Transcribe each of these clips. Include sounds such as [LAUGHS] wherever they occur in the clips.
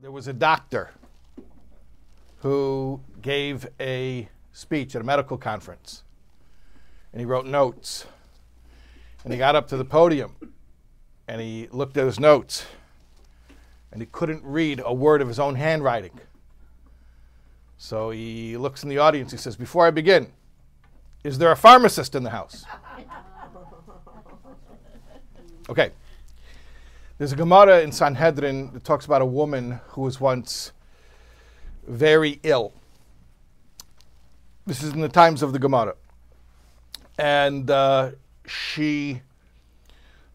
there was a doctor who gave a speech at a medical conference and he wrote notes. And he got up to the podium and he looked at his notes and he couldn't read a word of his own handwriting. So he looks in the audience. He says, Before I begin, is there a pharmacist in the house? [LAUGHS] Okay. There's a Gemara in Sanhedrin that talks about a woman who was once very ill. This is in the times of the Gemara. And uh, she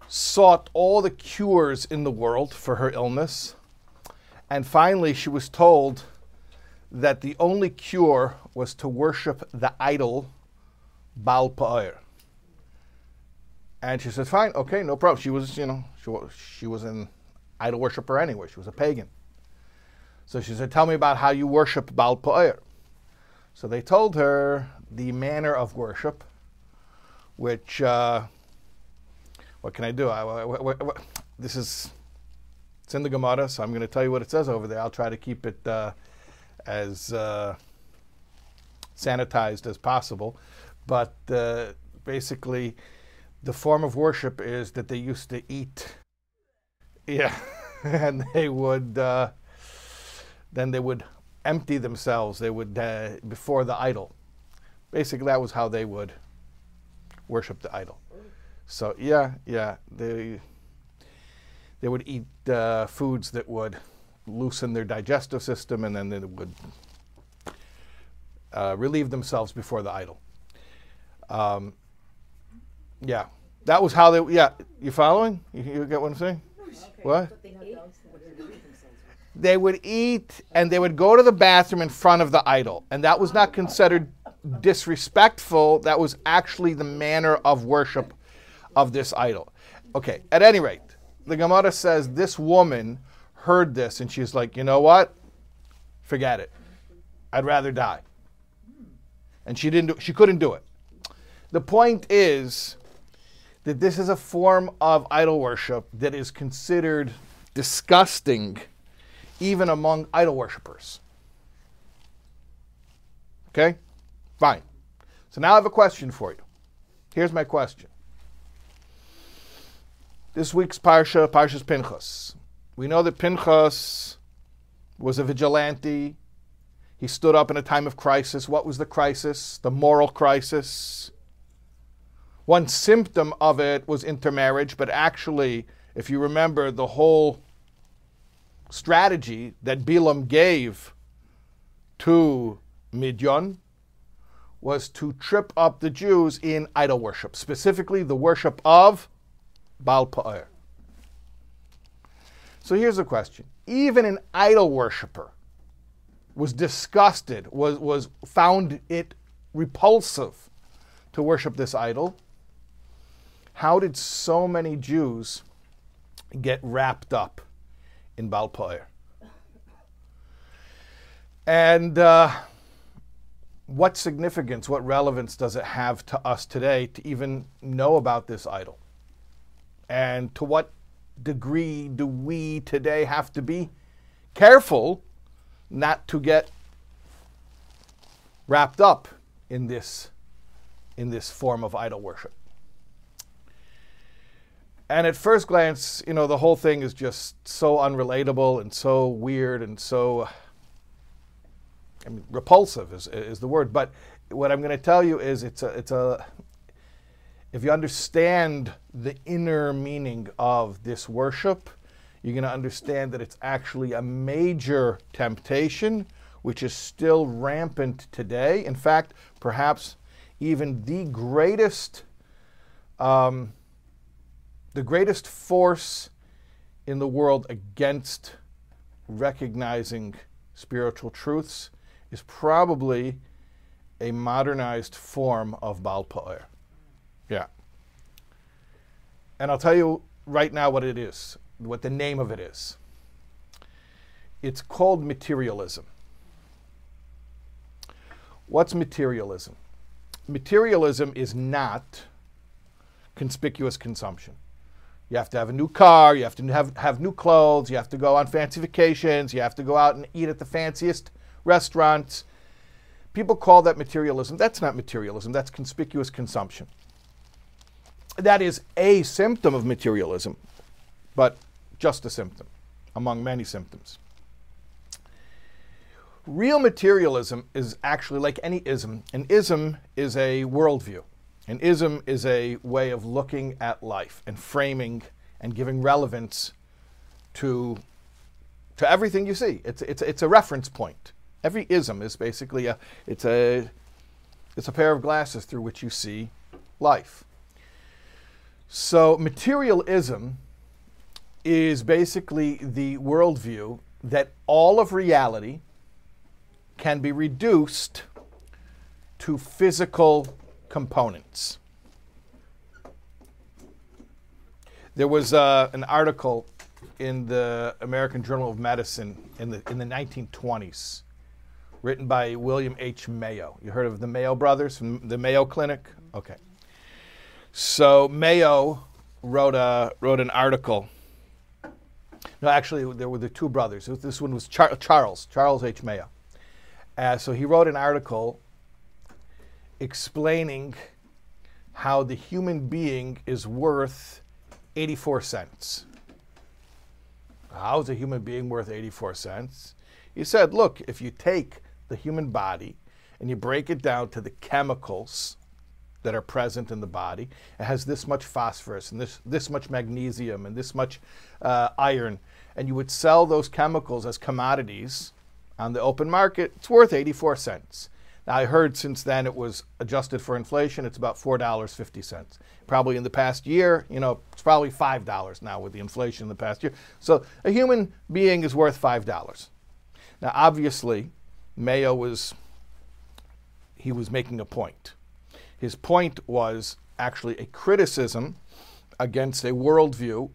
sought all the cures in the world for her illness. And finally, she was told that the only cure was to worship the idol Baal Pa'ir. And she said, fine, okay, no problem. She was, you know, she was, she was an idol worshiper anyway. She was a pagan. So she said, tell me about how you worship Baal Pa'ir. So they told her the manner of worship, which, uh, what can I do? I, I, I, this is, it's in the Gemara, so I'm going to tell you what it says over there. I'll try to keep it uh, as uh, sanitized as possible. But uh, basically, the form of worship is that they used to eat. Yeah, [LAUGHS] and they would uh, then they would empty themselves. They would uh, before the idol. Basically, that was how they would worship the idol. So yeah, yeah, they they would eat uh, foods that would loosen their digestive system, and then they would uh, relieve themselves before the idol. Um, yeah, that was how they. Yeah, you following? You, you get what I'm saying? What? They would eat and they would go to the bathroom in front of the idol, and that was not considered disrespectful. That was actually the manner of worship of this idol. Okay, at any rate, the Gemara says this woman heard this and she's like, you know what? Forget it. I'd rather die. And she didn't do, she couldn't do it. The point is that this is a form of idol worship that is considered disgusting even among idol worshippers. Okay? Fine. So now I have a question for you. Here's my question. This week's Parsha, Parsha's Pinchas. We know that Pinchas was a vigilante. He stood up in a time of crisis. What was the crisis? The moral crisis. One symptom of it was intermarriage, but actually, if you remember, the whole strategy that Bilam gave to Midian was to trip up the Jews in idol worship, specifically the worship of Baal Pa'ir. So here's the question. Even an idol worshiper was disgusted, was, was found it repulsive to worship this idol. How did so many Jews get wrapped up in Baal Pa'ir? And uh, what significance, what relevance does it have to us today to even know about this idol? And to what degree do we today have to be careful not to get wrapped up in this in this form of idol worship? And at first glance, you know, the whole thing is just so unrelatable and so weird and so I mean, repulsive is, is the word. But what I'm going to tell you is it's a, it's a, if you understand the inner meaning of this worship, you're going to understand that it's actually a major temptation, which is still rampant today. In fact, perhaps even the greatest, um, the greatest force in the world against recognizing spiritual truths is probably a modernized form of Baal. Yeah. And I'll tell you right now what it is, what the name of it is. It's called materialism. What's materialism? Materialism is not conspicuous consumption. You have to have a new car. You have to have, have new clothes. You have to go on fancy vacations. You have to go out and eat at the fanciest restaurants. People call that materialism. That's not materialism, that's conspicuous consumption. That is a symptom of materialism, but just a symptom among many symptoms. Real materialism is actually like any ism. An ism is a worldview. An ism is a way of looking at life and framing and giving relevance to, to everything you see. It's, it's, it's a reference point. Every ism is basically a, it's a, it's a pair of glasses through which you see life. So materialism is basically the worldview that all of reality can be reduced to physical components. There was uh, an article in the American Journal of Medicine in the, in the 1920s written by William H. Mayo. You heard of the Mayo brothers from the Mayo Clinic? Okay. So Mayo wrote, a, wrote an article. No, actually, there were the two brothers. This one was Char- Charles, Charles H. Mayo. Uh, so he wrote an article explaining how the human being is worth 84 cents. How is a human being worth 84 cents? He said, look, if you take the human body and you break it down to the chemicals that are present in the body, it has this much phosphorus and this, this much magnesium and this much uh, iron, and you would sell those chemicals as commodities on the open market, it's worth 84 cents. Now, I heard since then it was adjusted for inflation, it's about $4.50. Probably in the past year, you know, it's probably $5 now with the inflation in the past year. So a human being is worth $5. Now, obviously, Mayo was, he was making a point. His point was actually a criticism against a worldview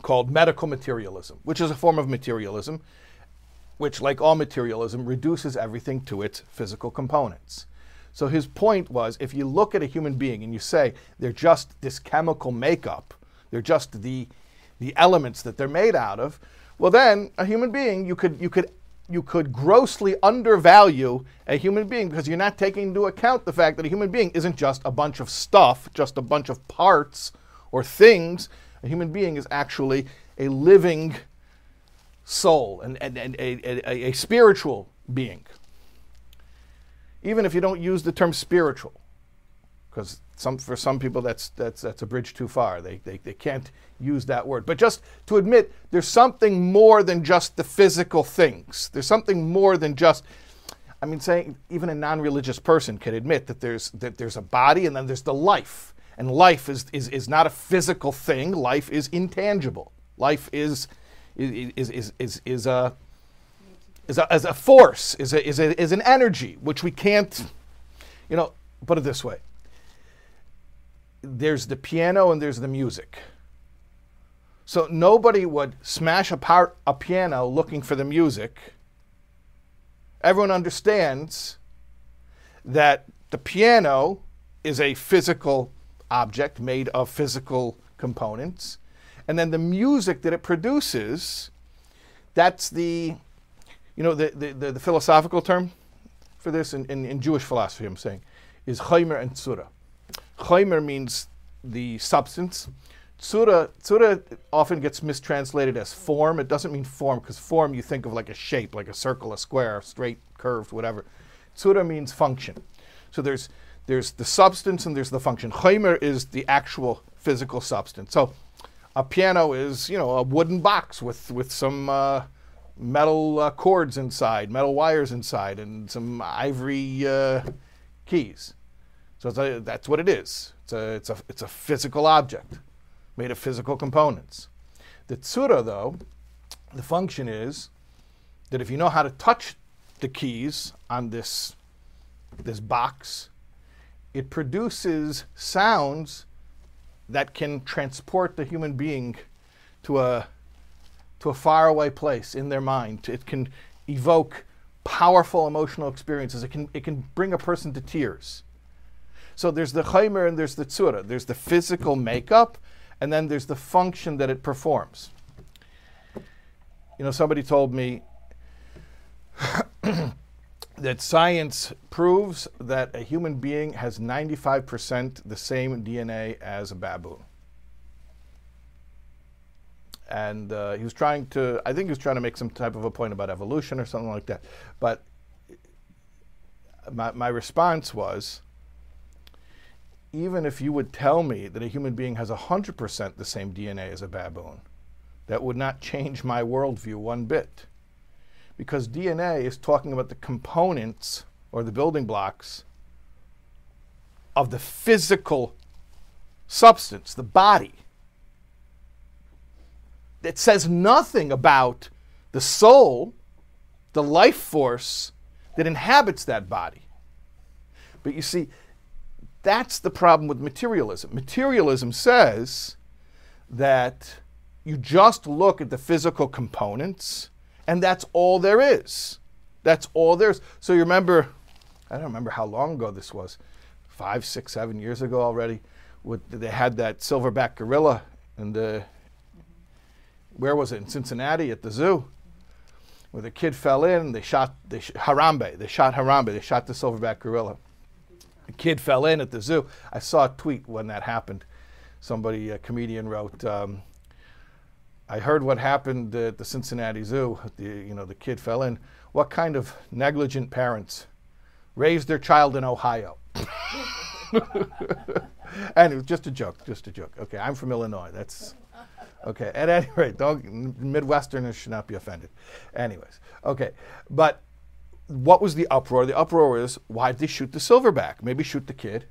called medical materialism, which is a form of materialism which, like all materialism, reduces everything to its physical components. So his point was if you look at a human being and you say they're just this chemical makeup, they're just the, the elements that they're made out of, well then a human being you could you could you could grossly undervalue a human being because you're not taking into account the fact that a human being isn't just a bunch of stuff, just a bunch of parts or things. A human being is actually a living soul and, and, and a, a, a spiritual being. Even if you don't use the term spiritual, because some, for some people that's, that's, that's a bridge too far. They, they, they can't use that word. But just to admit there's something more than just the physical things. There's something more than just, I mean, saying even a non religious person can admit that there's, that there's a body and then there's the life. And life is, is, is not a physical thing, life is intangible. Life is is, is, is, is, a, is, a, is a force, is, a, is, a, is an energy, which we can't, you know, put it this way. There's the piano and there's the music. So nobody would smash apart a piano looking for the music. Everyone understands that the piano is a physical object made of physical components and then the music that it produces, that's the, you know, the, the, the, philosophical term for this in, in, in, Jewish philosophy, I'm saying, is chaymer and tsura. Chaymer means the substance. Tsura, tsura often gets mistranslated as form. It doesn't mean form, because form you think of like a shape, like a circle, a square, straight, curved, whatever. Tsura means function. So there's, there's the substance and there's the function. Chaymer is the actual physical substance. So a piano is, you know, a wooden box with with some uh, metal uh, cords inside, metal wires inside, and some ivory uh, keys. So a, that's what it is. It's a it's a it's a physical object made of physical components. The tsura, though, the function is that if you know how to touch the keys on this this box, it produces sounds that can transport the human being to a to a faraway place in their mind. It can evoke powerful emotional experiences. It can it can bring a person to tears. So there's the chaymer and there's the tsura. There's the physical makeup, and then there's the function that it performs. You know, somebody told me that science proves that a human being has 95% the same DNA as a baboon. And uh, he was trying to, I think he was trying to make some type of a point about evolution or something like that. But my, my response was even if you would tell me that a human being has 100% the same DNA as a baboon, that would not change my worldview one bit. Because DNA is talking about the components or the building blocks of the physical substance, the body. It says nothing about the soul, the life force that inhabits that body. But you see, that's the problem with materialism. Materialism says that you just look at the physical components and that's all there is. That's all there is. So you remember, I don't remember how long ago this was, five, six, seven years ago already. With, they had that silverback gorilla and the where was it in Cincinnati at the zoo, where the kid fell in. They shot they sh- Harambe. They shot Harambe. They shot the silverback gorilla. The kid fell in at the zoo. I saw a tweet when that happened. Somebody, a comedian, wrote. Um, I heard what happened at the Cincinnati Zoo. The, you know, the kid fell in. What kind of negligent parents raised their child in Ohio? and it was just a joke, just a joke. Okay, I'm from Illinois. That's okay. At any rate, don't, Midwesterners should not be offended. Anyways, okay, but what was the uproar? The uproar is why did they shoot the silverback? Maybe shoot the kid.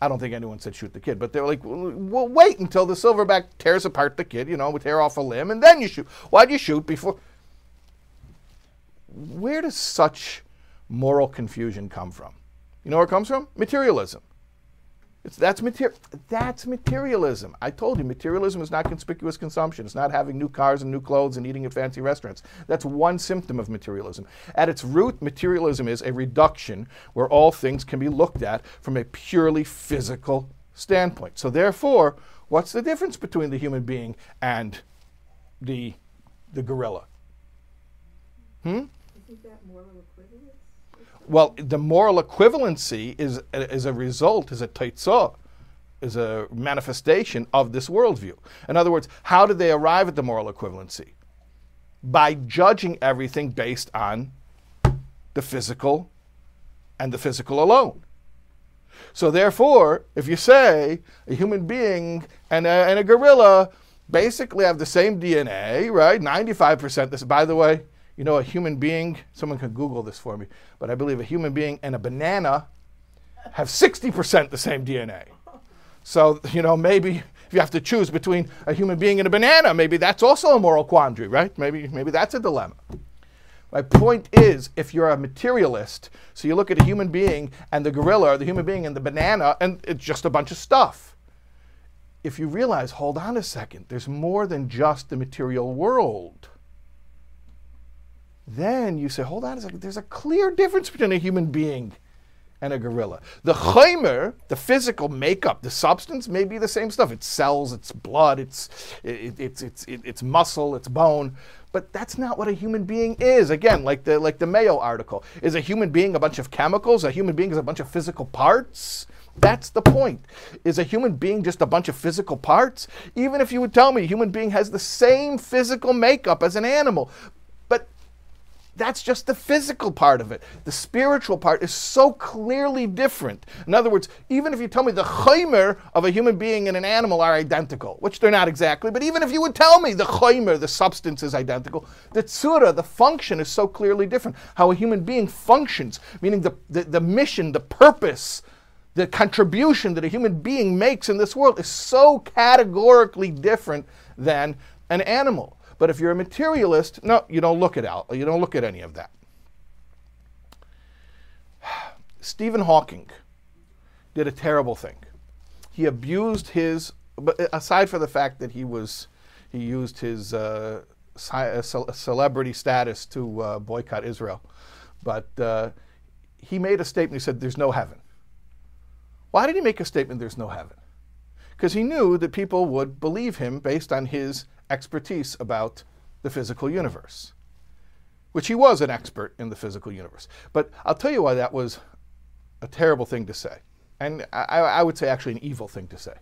I don't think anyone said shoot the kid, but they were like, well, wait until the silverback tears apart the kid, you know, tear off a limb, and then you shoot. Why'd you shoot before? Where does such moral confusion come from? You know where it comes from? Materialism. It's, that's, mater- that's materialism. I told you, materialism is not conspicuous consumption. It's not having new cars and new clothes and eating at fancy restaurants. That's one symptom of materialism. At its root, materialism is a reduction where all things can be looked at from a purely physical standpoint. So, therefore, what's the difference between the human being and the, the gorilla? Hmm? Isn't that moral equivalence? Well, the moral equivalency is, is a result, is a taitzah, is a manifestation of this worldview. In other words, how did they arrive at the moral equivalency? By judging everything based on the physical and the physical alone. So, therefore, if you say a human being and a, and a gorilla basically have the same DNA, right? 95% this, by the way, you know, a human being, someone can Google this for me, but I believe a human being and a banana have 60% the same DNA. So, you know, maybe if you have to choose between a human being and a banana, maybe that's also a moral quandary, right? Maybe, maybe that's a dilemma. My point is, if you're a materialist, so you look at a human being and the gorilla, or the human being and the banana, and it's just a bunch of stuff. If you realize, hold on a second, there's more than just the material world then you say, hold on a second, there's a clear difference between a human being and a gorilla. The chaimer, the physical makeup, the substance may be the same stuff. It's cells, it's blood, it's, it, it's, it's, it's muscle, it's bone. But that's not what a human being is. Again, like the, like the Mayo article. Is a human being a bunch of chemicals? A human being is a bunch of physical parts? That's the point. Is a human being just a bunch of physical parts? Even if you would tell me a human being has the same physical makeup as an animal, that's just the physical part of it. The spiritual part is so clearly different. In other words, even if you tell me the chaymer of a human being and an animal are identical, which they're not exactly, but even if you would tell me the chaymer, the substance is identical, the tsura, the function is so clearly different. How a human being functions, meaning the, the, the mission, the purpose, the contribution that a human being makes in this world is so categorically different than an animal. But if you're a materialist, no, you don't look at out. You don't look at any of that. [SIGHS] Stephen Hawking did a terrible thing. He abused his, but aside from the fact that he was, he used his uh, celebrity status to uh, boycott Israel, but uh, he made a statement. He said, "There's no heaven." Why did he make a statement? There's no heaven because he knew that people would believe him based on his expertise about the physical universe, which he was an expert in the physical universe. But I'll tell you why that was a terrible thing to say. And I, I would say actually an evil thing to say.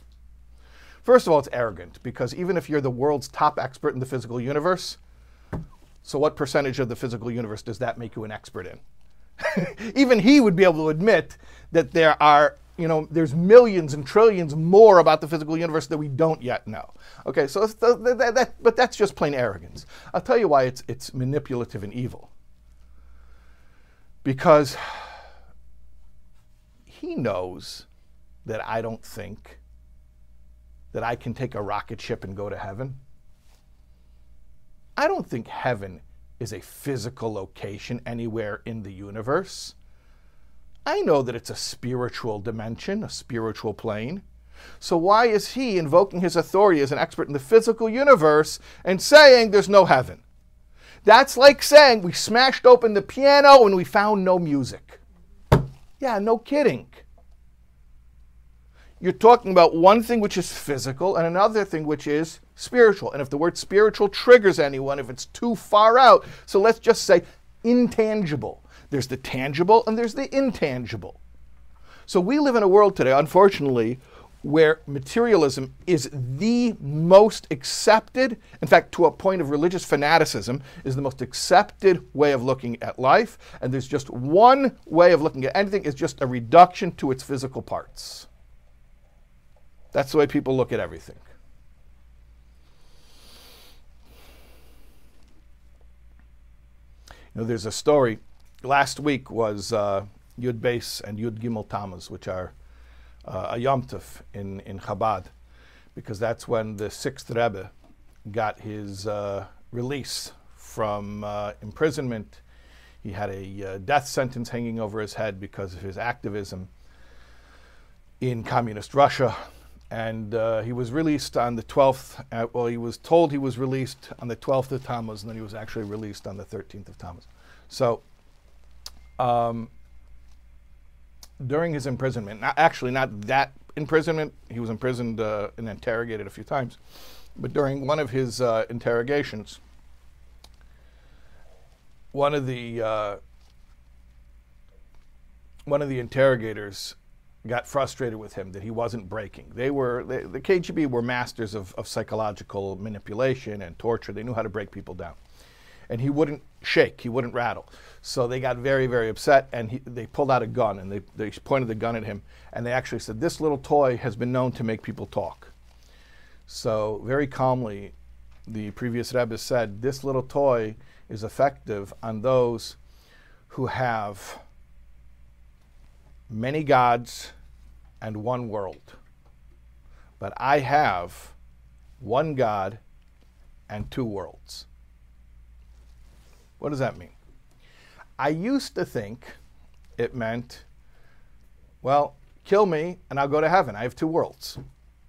First of all, it's arrogant because even if you're the world's top expert in the physical universe, so what percentage of the physical universe does that make you an expert in? [LAUGHS] even he would be able to admit that there are you know, there's millions and trillions more about the physical universe that we don't yet know. Okay, so that, that, but that's just plain arrogance. I'll tell you why it's, it's manipulative and evil. Because he knows that I don't think that I can take a rocket ship and go to heaven. I don't think heaven is a physical location anywhere in the universe. I know that it's a spiritual dimension, a spiritual plane. So why is he invoking his authority as an expert in the physical universe and saying there's no heaven? That's like saying we smashed open the piano and we found no music. Yeah, no kidding. You're talking about one thing which is physical and another thing which is spiritual. And if the word spiritual triggers anyone, if it's too far out, so let's just say intangible. There's the tangible and there's the intangible. So we live in a world today, unfortunately, where materialism is the most accepted, in fact, to a point of religious fanaticism, is the most accepted way of looking at life. And there's just one way of looking at anything, is just a reduction to its physical parts. That's the way people look at everything. You know, there's a story last week was uh, Yud Beis and Yud Gimel Tammuz, which are uh, a Yom Tov in, in Chabad, because that's when the sixth Rebbe got his uh, release from uh, imprisonment. He had a uh, death sentence hanging over his head because of his activism in communist Russia. And uh, he was released on the 12th. Uh, well, he was told he was released on the 12th of Tammuz, and then he was actually released on the 13th of Tammuz. So um, during his imprisonment, not, actually not that imprisonment, he was imprisoned uh, and interrogated a few times, but during one of his uh, interrogations, one of the uh, one of the interrogators got frustrated with him that he wasn't breaking. They were they, the KGB were masters of, of psychological manipulation and torture. They knew how to break people down and he wouldn't shake, he wouldn't rattle. So they got very, very upset, and he, they pulled out a gun and they, they pointed the gun at him, and they actually said, This little toy has been known to make people talk. So, very calmly, the previous Rebbe said, This little toy is effective on those who have many gods and one world. But I have one God and two worlds. What does that mean? I used to think it meant, well, kill me and I'll go to heaven. I have two worlds.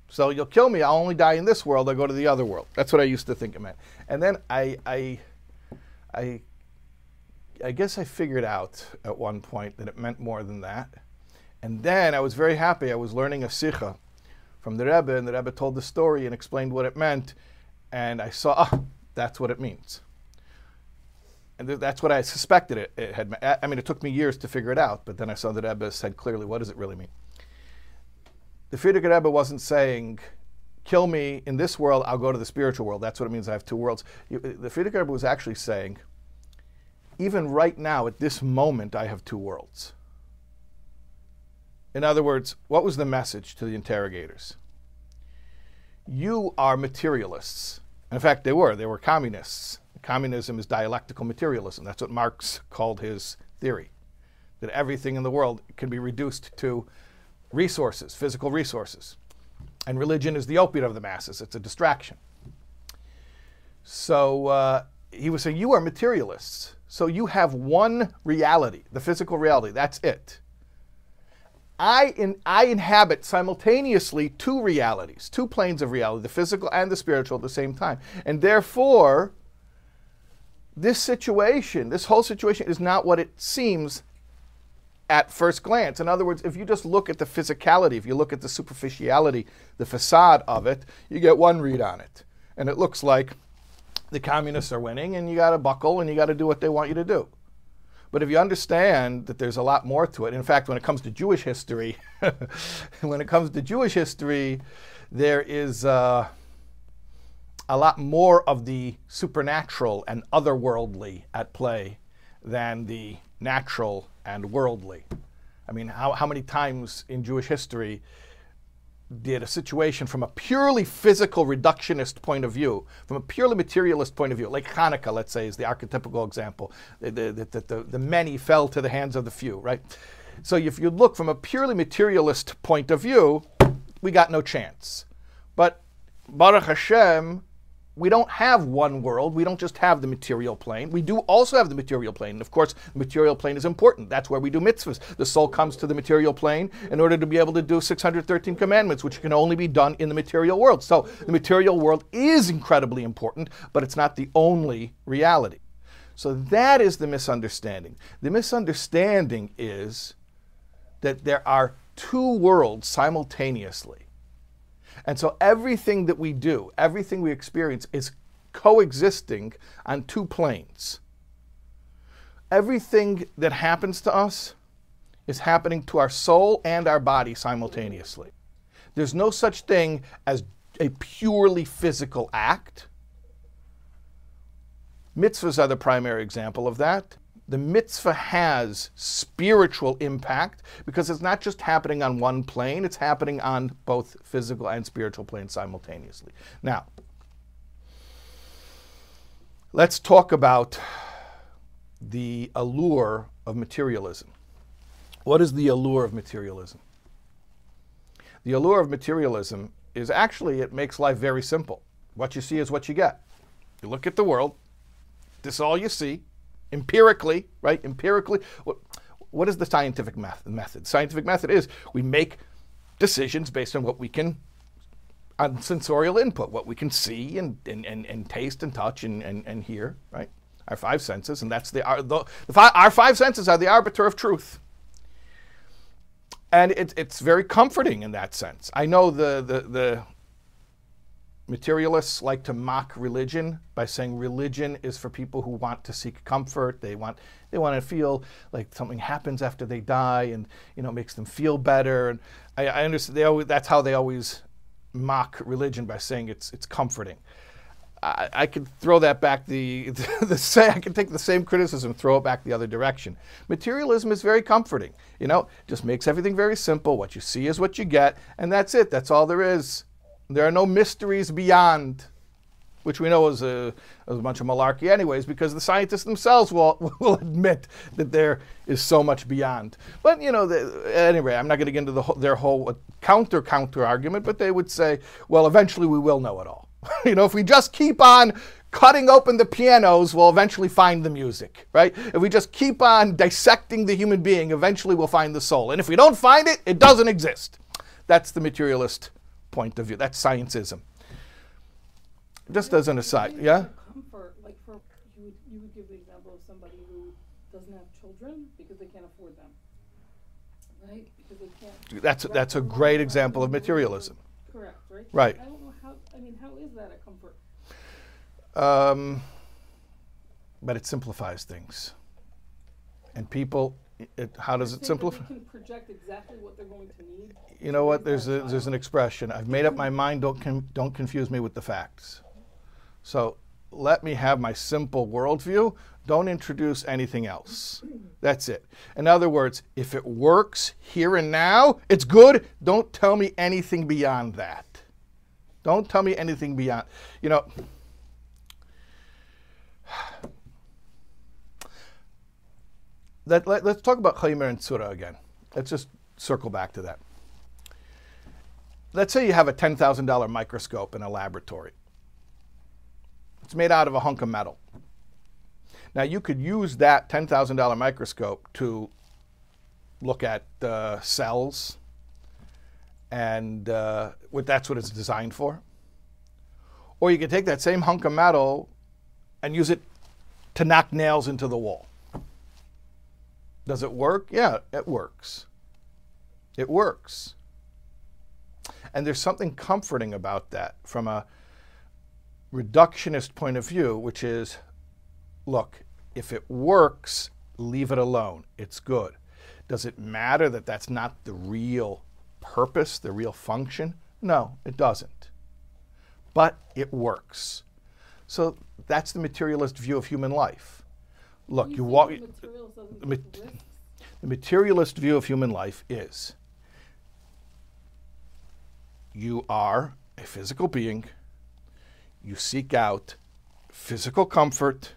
So you'll kill me, I'll only die in this world, I'll go to the other world. That's what I used to think it meant. And then I I I I guess I figured out at one point that it meant more than that. And then I was very happy. I was learning a sikha from the Rebbe, and the Rebbe told the story and explained what it meant. And I saw, oh, that's what it means and that's what I suspected it, it, had. I mean, it took me years to figure it out, but then I saw that Rebbe said clearly, what does it really mean? The Frierdiker Rebbe wasn't saying, kill me in this world, I'll go to the spiritual world. That's what it means I have two worlds. Uh, the Frierdiker Rebbe was actually saying, even right now, at this moment, I have two worlds. In other words, what was the message to the interrogators? You are materialists. In fact, they were. They were communists Communism is dialectical materialism. That's what Marx called his theory that everything in the world can be reduced to resources, physical resources. And religion is the opiate of the masses, it's a distraction. So uh, he was saying, You are materialists. So you have one reality, the physical reality. That's it. I, in, I inhabit simultaneously two realities, two planes of reality, the physical and the spiritual at the same time. And therefore, this situation, this whole situation is not what it seems at first glance. In other words, if you just look at the physicality, if you look at the superficiality, the facade of it, you get one read on it. And it looks like the communists are winning and you got to buckle and you got to do what they want you to do. But if you understand that there's a lot more to it, in fact, when it comes to Jewish history, [LAUGHS] when it comes to Jewish history, there is uh, a lot more of the supernatural and otherworldly at play than the natural and worldly. I mean, how, how many times in Jewish history did a situation from a purely physical reductionist point of view, from a purely materialist point of view, like Hanukkah, let's say, is the archetypical example, that the, the, the, the, many fell to the hands of the few, right? So if you look from a purely materialist point of view, we got no chance. But Baruch Hashem, we don't have one world. We don't just have the material plane. We do also have the material plane. And of course, the material plane is important. That's where we do mitzvahs. The soul comes to the material plane in order to be able to do 613 commandments, which can only be done in the material world. So the material world is incredibly important, but it's not the only reality. So that is the misunderstanding. The misunderstanding is that there are two worlds simultaneously and so everything that we do, everything we experience is coexisting on two planes. Everything that happens to us is happening to our soul and our body simultaneously. There's no such thing as a purely physical act. Mitzvahs are the primary example of that the mitzvah has spiritual impact because it's not just happening on one plane, it's happening on both physical and spiritual planes simultaneously. Now, let's talk about the allure of materialism. What is the allure of materialism? The allure of materialism is actually, it makes life very simple. What you see is what you get. You look at the world, this is all you see, empirically, right? Empirically, what, what is the scientific method? The scientific method is we make decisions based on what we can, on sensorial input, what we can see and, and, and, and taste and touch and, and, and hear, right? Our five senses, and that's the, our, the, the our five senses are the arbiter of truth. And it, it's very comforting in that sense. I know the, the, the Materialists like to mock religion by saying religion is for people who want to seek comfort. They want they want to feel like something happens after they die, and you know makes them feel better. And I, I understand they always, that's how they always mock religion by saying it's it's comforting. I, I could throw that back the [LAUGHS] the, the I can take the same criticism, throw it back the other direction. Materialism is very comforting. You know, just makes everything very simple. What you see is what you get, and that's it. That's all there is. There are no mysteries beyond, which we know is a, is a bunch of malarkey, anyways, because the scientists themselves will, [LAUGHS] will admit that there is so much beyond. But, you know, the, anyway, I'm not going to get into the, their whole uh, counter counter argument, but they would say, well, eventually we will know it all. [LAUGHS] you know, if we just keep on cutting open the pianos, we'll eventually find the music, right? If we just keep on dissecting the human being, eventually we'll find the soul. And if we don't find it, it doesn't exist. That's the materialist point of view. That's scientism. Just as an aside, yeah? Comfort, like for, you would, you would give the example of somebody who doesn't have children because they can't afford them, right? Because they can't. That's, that's a great example of materialism. Correct, right? Right. I don't know how, I mean, how is that a comfort? Um, but it simplifies things. And people, it, how does it simplify? Can project exactly what they're going to need you know what? There's a, there's an expression. I've made up my mind. Don't con- don't confuse me with the facts. So let me have my simple worldview. Don't introduce anything else. That's it. In other words, if it works here and now, it's good. Don't tell me anything beyond that. Don't tell me anything beyond. You know. Let, us talk about Chaimer and Tzura again. Let's just circle back to that let's say you have a $10,000 microscope in a laboratory. It's made out of a hunk of metal. Now, you could use that $10,000 microscope to look at uh, cells, and uh, what, that's what it's designed for. Or you could take that same hunk of metal and use it to knock nails into the wall. Does it work? Yeah, it works. It works. And there's something comforting about that from a reductionist point of view, which is look, if it works, leave it alone. It's good. Does it matter that that's not the real purpose, the real function? No, it doesn't. But it works. So that's the materialist view of human life. Look, you, think walk. the ma- The materialist view of human life is you are a physical being, you seek out physical comfort.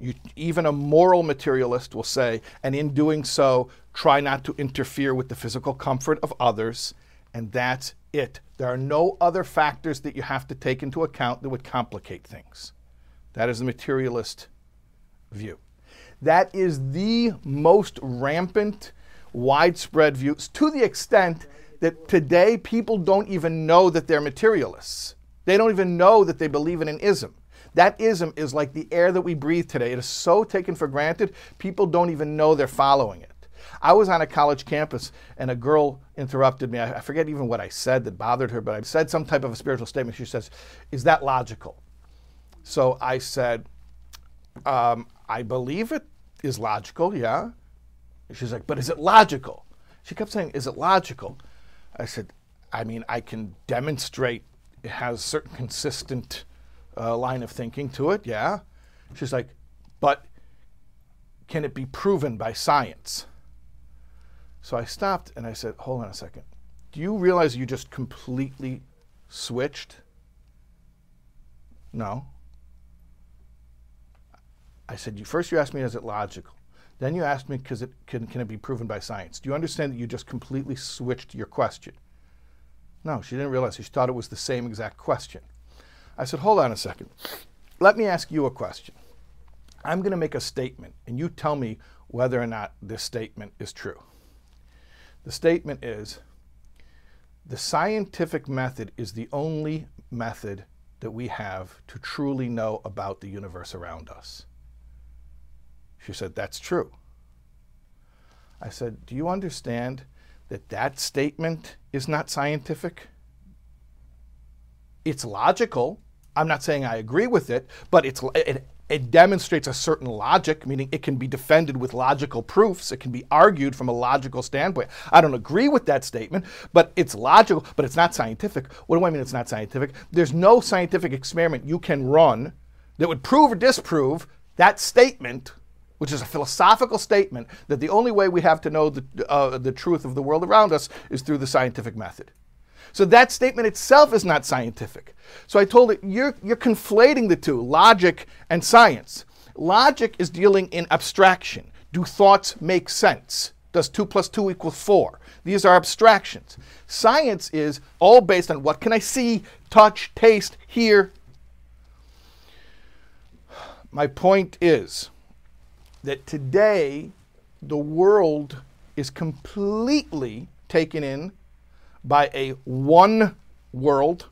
You, even a moral materialist will say, and in doing so, try not to interfere with the physical comfort of others, and that's it. There are no other factors that you have to take into account that would complicate things. That is the materialist view. That is the most rampant, widespread view to the extent that today people don't even know that they're materialists. They don't even know that they believe in an ism. That ism is like the air that we breathe today. It is so taken for granted, people don't even know they're following it. I was on a college campus and a girl interrupted me. I forget even what I said that bothered her, but I said some type of a spiritual statement. She says, Is that logical? So I said, um, I believe it is logical, yeah. She's like, but is it logical? She kept saying, is it logical? I said, I mean, I can demonstrate it has certain consistent uh, line of thinking to it, yeah. She's like, but can it be proven by science? So I stopped and I said, hold on a second. Do you realize you just completely switched? No. I said, you, first you asked me, is it logical? Then you asked me, because it can, can it be proven by science? Do you understand that you just completely switched your question? No, she didn't realize. She thought it was the same exact question. I said, hold on a second. Let me ask you a question. I'm going to make a statement, and you tell me whether or not this statement is true. The statement is the scientific method is the only method that we have to truly know about the universe around us. She said, That's true. I said, Do you understand that that statement is not scientific? It's logical. I'm not saying I agree with it, but it's, it, it demonstrates a certain logic, meaning it can be defended with logical proofs. It can be argued from a logical standpoint. I don't agree with that statement, but it's logical, but it's not scientific. What do I mean it's not scientific? There's no scientific experiment you can run that would prove or disprove that statement, which is a philosophical statement that the only way we have to know the, uh, the truth of the world around us is through the scientific method. So that statement itself is not scientific. So I told it, you're, you're conflating the two, logic and science. Logic is dealing in abstraction. Do thoughts make sense? Does 2 plus 2 equal 4? These are abstractions. Science is all based on what can I see, touch, taste, hear. My point is that today the world is completely taken in by a one world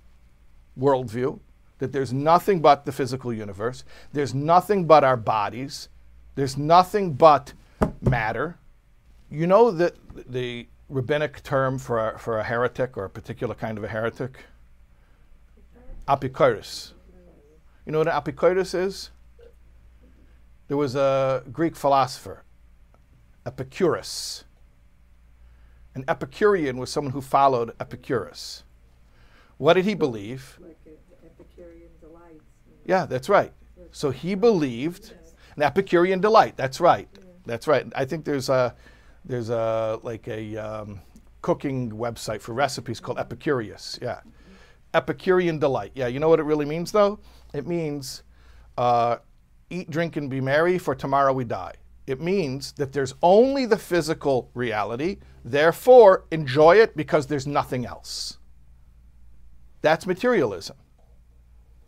worldview, that there's nothing but the physical universe, there's nothing but our bodies, there's nothing but matter. You know that the rabbinic term for a, for a heretic or a particular kind of a heretic? Apikoros. You know what an apikoros is? There was a Greek philosopher, Epicurus. An Epicurean was someone who followed Epicurus. What did he believe? like Epicurean delights. you know. Yeah, that's right. So he believed an Epicurean delight. That's right. That's right. I think there's a there's a like a um, cooking website for recipes called Epicurious. Yeah, Epicurean delight. Yeah, you know what it really means though? It means uh, eat, drink, and be merry, for tomorrow we die. It means that there's only the physical reality. Therefore, enjoy it because there's nothing else. That's materialism.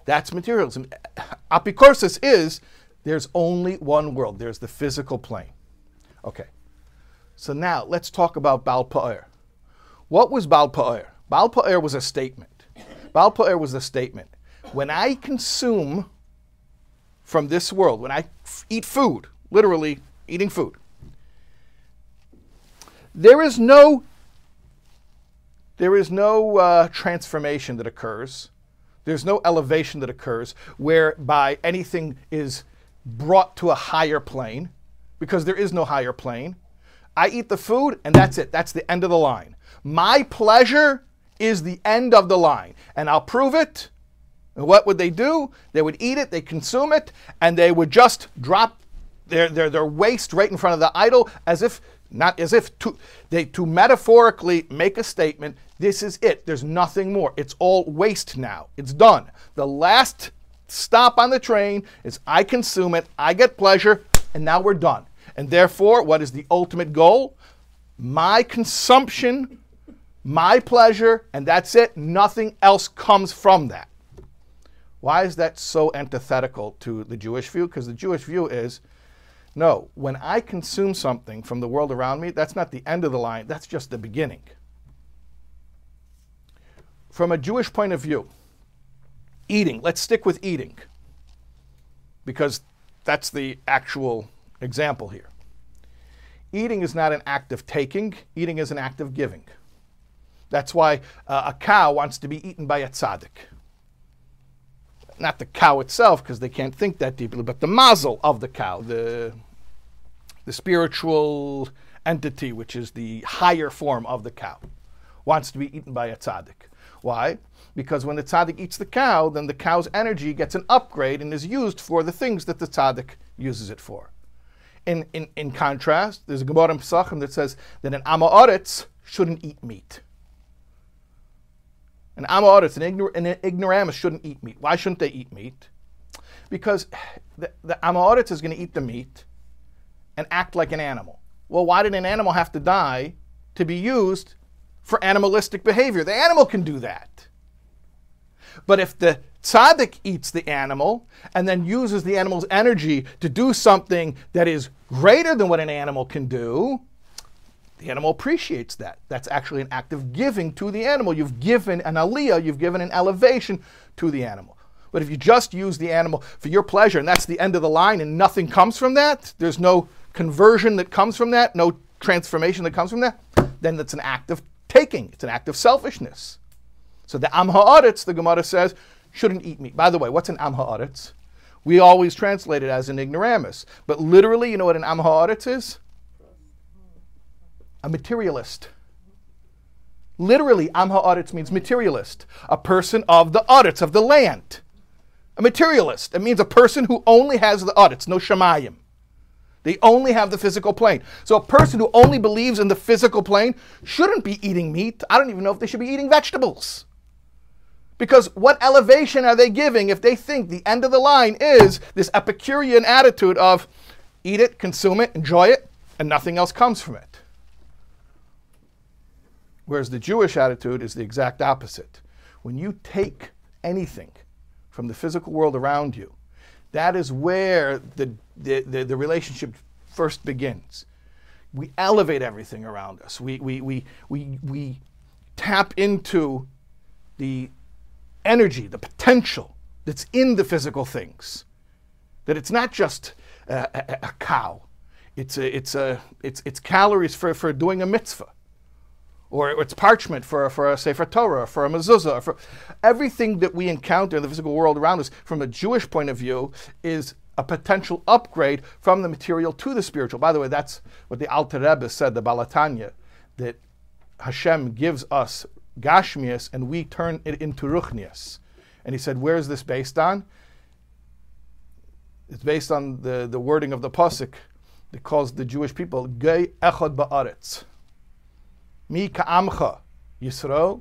That's materialism. [LAUGHS] Apicorsis is there's only one world. There's the physical plane. Okay. So now let's talk about Baal. What was Baal Pa'er? Was a statement. Baal was a statement. When I consume from this world, when I eat food, literally eating food, there is no there is no uh, transformation that occurs. There's no elevation that occurs whereby anything is brought to a higher plane because there is no higher plane. I eat the food and that's it. That's the end of the line. My pleasure is the end of the line. And I'll prove it. And what would they do? They would eat it, they consume it, and they would just drop their, their, their waste right in front of the idol as if not as if to they to metaphorically make a statement this is it. There's nothing more. It's all waste now. It's done. The last stop on the train is i consume it i get pleasure and now we're done. And therefore what is the ultimate goal? My consumption my pleasure and that's it. Nothing else comes from that why is that so antithetical to the jewish view because the jewish view is no, when I consume something from the world around me, that's not the end of the line, that's just the beginning. From a Jewish point of view, eating, let's stick with eating, because that's the actual example here. Eating is not an act of taking, eating is an act of giving. That's why uh, a cow wants to be eaten by a tzaddik not the cow itself, because they can't think that deeply, but the mazel of the cow, the the spiritual entity, which is the higher form of the cow, wants to be eaten by a tzaddik. Why? Because when the tzaddik eats the cow, then the cow's energy gets an upgrade and is used for the things that the tzaddik uses it for. In, in, in contrast, there's a Gemara in Pesachim that says that an Am Ha'aretz shouldn't eat meat. An Am Ha'aretz, an, ignor, an ignoramus shouldn't eat meat. Why shouldn't they eat meat? Because the, the is going to eat the meat, and act like an animal. Well, why did an animal have to die to be used for animalistic behavior? The animal can do that. But if the tzaddik eats the animal and then uses the animal's energy to do something that is greater than what an animal can do, the animal appreciates that. That's actually an act of giving to the animal. You've given an aliyah, you've given an elevation to the animal. But if you just use the animal for your pleasure and that's the end of the line and nothing comes from that, there's no conversion that comes from that, no transformation that comes from that, then that's an act of taking. It's an act of selfishness. So the Am Ha'aretz, the Gemara says, shouldn't eat meat. By the way, what's an Am Ha'aretz? We always translate it as an ignoramus. But literally, you know what an Am Ha'aretz is? A materialist. Literally, Am Ha'aretz means materialist, a person of the aretz, of the land. A materialist. It means a person who only has the aretz, no shamayim. They only have the physical plane. So a person who only believes in the physical plane shouldn't be eating meat. I don't even know if they should be eating vegetables. Because what elevation are they giving if they think the end of the line is this Epicurean attitude of eat it, consume it, enjoy it, and nothing else comes from it? Whereas the Jewish attitude is the exact opposite. When you take anything from the physical world around you that is where the, the, the, the relationship first begins. We elevate everything around us. We, we, we, we, we tap into the energy, the potential that's in the physical things. That it's not just a, a, a cow, it's, a, it's, a, it's, it's calories for, for doing a mitzvah or it's parchment for, for a Sefer Torah, for a mezuzah, for everything that we encounter in the physical world around us from a Jewish point of view is a potential upgrade from the material to the spiritual. By the way, that's what the Alter Rebbe said, the Baal HaTanya, that Hashem gives us Gashmias and we turn it into Ruchnias. And he said, where is this based on? It's based on the, the wording of the Pasuk that calls the Jewish people Goy Echad Ba'aretz Mi ka'amcha Yisrael,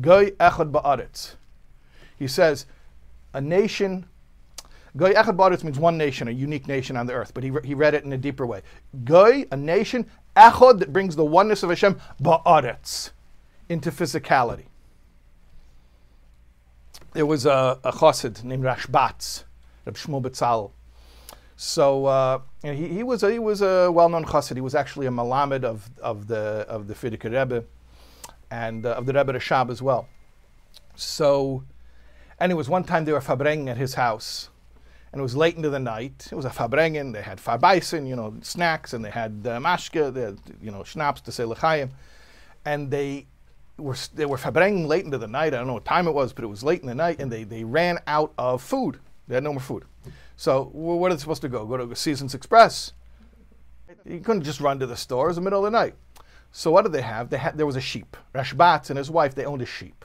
goy echad ba'aretz. He says, a nation, goy echad ba'aretz means one nation, a unique nation on the earth, but he, he read it in a deeper way. Goy, a nation, echad, that brings the oneness of Hashem, ba'aretz, into physicality. There was a, a chassid named Rashbatz, Reb Shmuel Betzalel, so uh, he, he, was a, he was a well-known chassid. He was actually a malamed of, of the of the Frierdiker Rebbe and uh, of the Rebbe Rashab as well. So, and it was one time they were fabrengen at his house, and it was late into the night. It was a fabrengen. They had fabaisen, you know, snacks, and they had uh, mashke, they had, you know, schnapps to say l'chaim, and they were they were fabrengen late into the night. I don't know what time it was, but it was late in the night, and they they ran out of food. They had no more food. So where are they supposed to go? Go to Seasons Express? You couldn't just run to the store. It was the middle of the night. So what did they have? They had there was a sheep. Rashbatz and his wife they owned a sheep.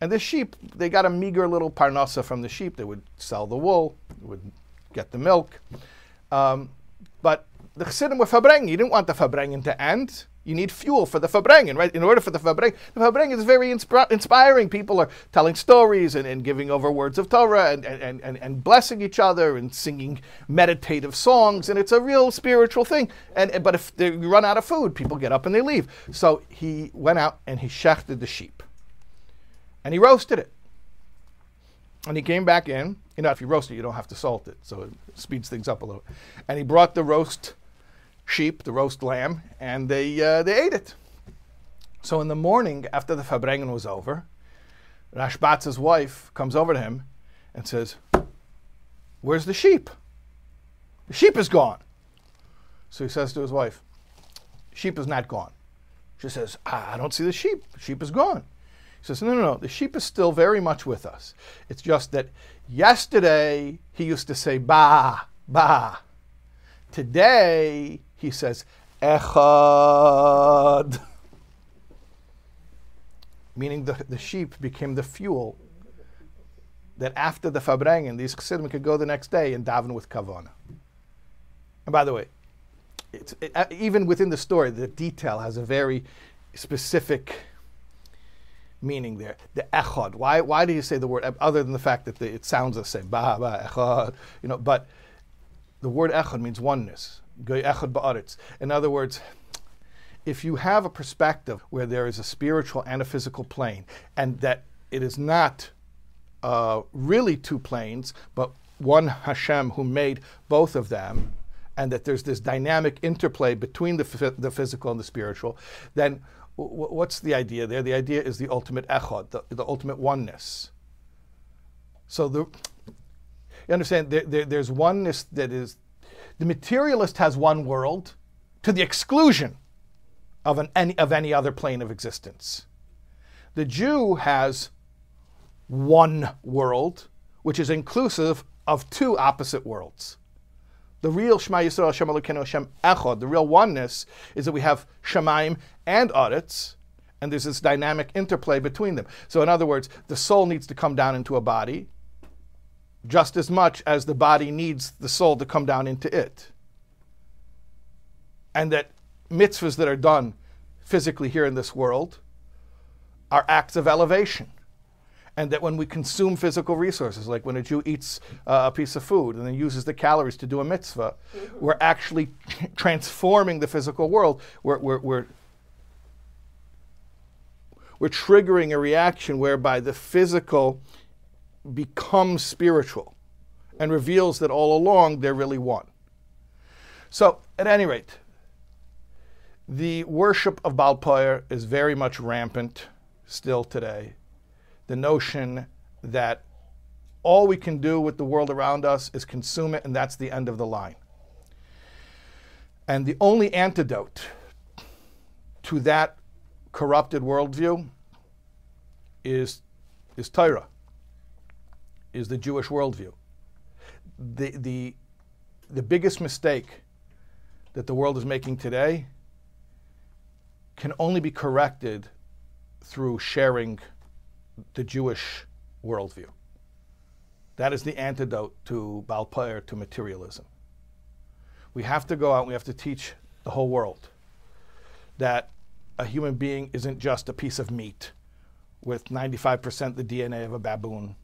And the sheep, they got a meager little parnasa from the sheep. They would sell the wool, would get the milk. Um, but the Chassidim were fabrengen. You didn't want the fabrengen to end. You need fuel for the fabrengen, right? In order for the fabrengen, the fabrengen is very insp- inspiring. People are telling stories and, and giving over words of Torah and, and, and, and blessing each other and singing meditative songs. And it's a real spiritual thing. And, but if they run out of food, people get up and they leave. So he went out and he shechted the sheep and he roasted it. And he came back in. You know, if you roast it, you don't have to salt it, so it speeds things up a little. And he brought the roast sheep, the roast lamb, and they uh, they ate it. So in the morning, after the fabrengen was over, Rashbatz's wife comes over to him and says, "Where's the sheep? The sheep is gone." So he says to his wife, "Sheep is not gone." She says, "I don't see the sheep. The sheep is gone." He says, no, no, no, the sheep is still very much with us. It's just that yesterday he used to say ba, ba. Today he says echad. Meaning the, the sheep became the fuel that after the fabrengen, these chassidim could go the next day and daven with kavana. And by the way, it, uh, even within the story, the detail has a very specific meaning there. The echad. Why, why do you say the word, uh, other than the fact that the, it sounds the same, ba, ba, echad, you know, but the word echad means oneness. In other words, if you have a perspective where there is a spiritual and a physical plane, and that it is not uh, really two planes, but one Hashem who made both of them, and that there's this dynamic interplay between the, the physical and the spiritual, then what's the idea there? The idea is the ultimate echad, the, the ultimate oneness. So the you understand there, there, there's oneness that is the materialist has one world to the exclusion of an any, of any other plane of existence. The Jew has one world, which is inclusive of two opposite worlds. The real Shema Yisrael Hashem Elokeinu Hashem Echad, the real oneness, is that we have Shamayim and Aretz, and there's this dynamic interplay between them. So, in other words, the soul needs to come down into a body just as much as the body needs the soul to come down into it. And that mitzvahs that are done physically here in this world are acts of elevation and that when we consume physical resources, like when a Jew eats uh, a piece of food and then uses the calories to do a mitzvah, mm-hmm. we're actually [LAUGHS] transforming the physical world. We're, we're, we're, we're triggering a reaction whereby the physical becomes spiritual and reveals that all along they're really one. So, at any rate, the worship of Baal is very much rampant still today the notion that all we can do with the world around us is consume it, and that's the end of the line. And the only antidote to that corrupted worldview is, is Torah, is the Jewish worldview. The, the, the biggest mistake that the world is making today can only be corrected through sharing the Jewish worldview. That is the antidote to Baal Peor, to materialism. We have to go out and we have to teach the whole world that a human being isn't just a piece of meat with 95% the DNA of a baboon.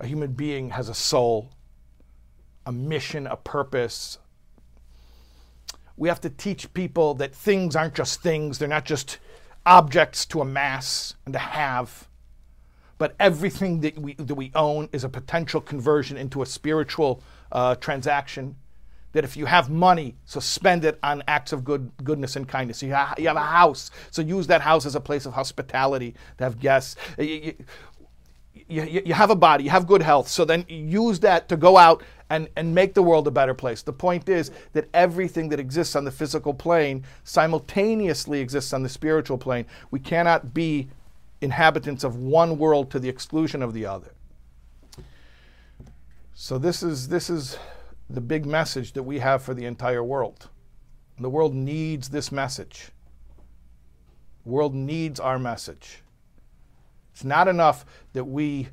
A human being has a soul, a mission, a purpose. We have to teach people that things aren't just things, they're not just objects to amass and to have, but everything that we, that we own is a potential conversion into a spiritual uh, transaction. That if you have money, so spend it on acts of good, goodness and kindness. You, you have a house, so use that house as a place of hospitality to have guests. You, you, you, you have a body, you have good health, so then use that to go out and, and make the world a better place. The point is that everything that exists on the physical plane simultaneously exists on the spiritual plane. We cannot be inhabitants of one world to the exclusion of the other. So this is this is the big message that we have for the entire world. The world needs this message. The world needs our message. It's not enough that we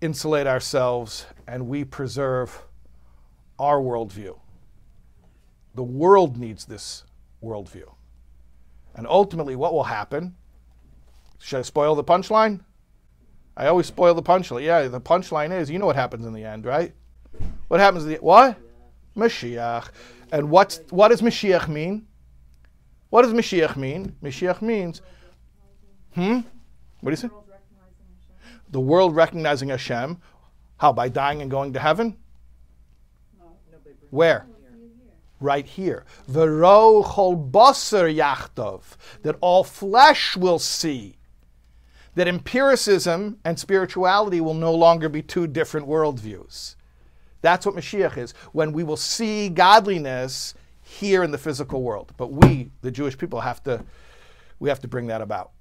insulate ourselves and we preserve our worldview. The world needs this worldview. And ultimately, what will happen? Should I spoil the punchline? I always spoil the punchline. Yeah, the punchline is you know what happens in the end, right? What happens the what? Mashiach. And what's what does Mashiach mean? What does Mashiach mean? Mashiach means Hmm? What do you say? The world recognizing Hashem. How? By dying and going to heaven? Where? Right here. That all flesh will see. That empiricism and spirituality will no longer be two different worldviews. That's what Mashiach is. When we will see godliness here in the physical world. But we, the Jewish people, have to we have to bring that about.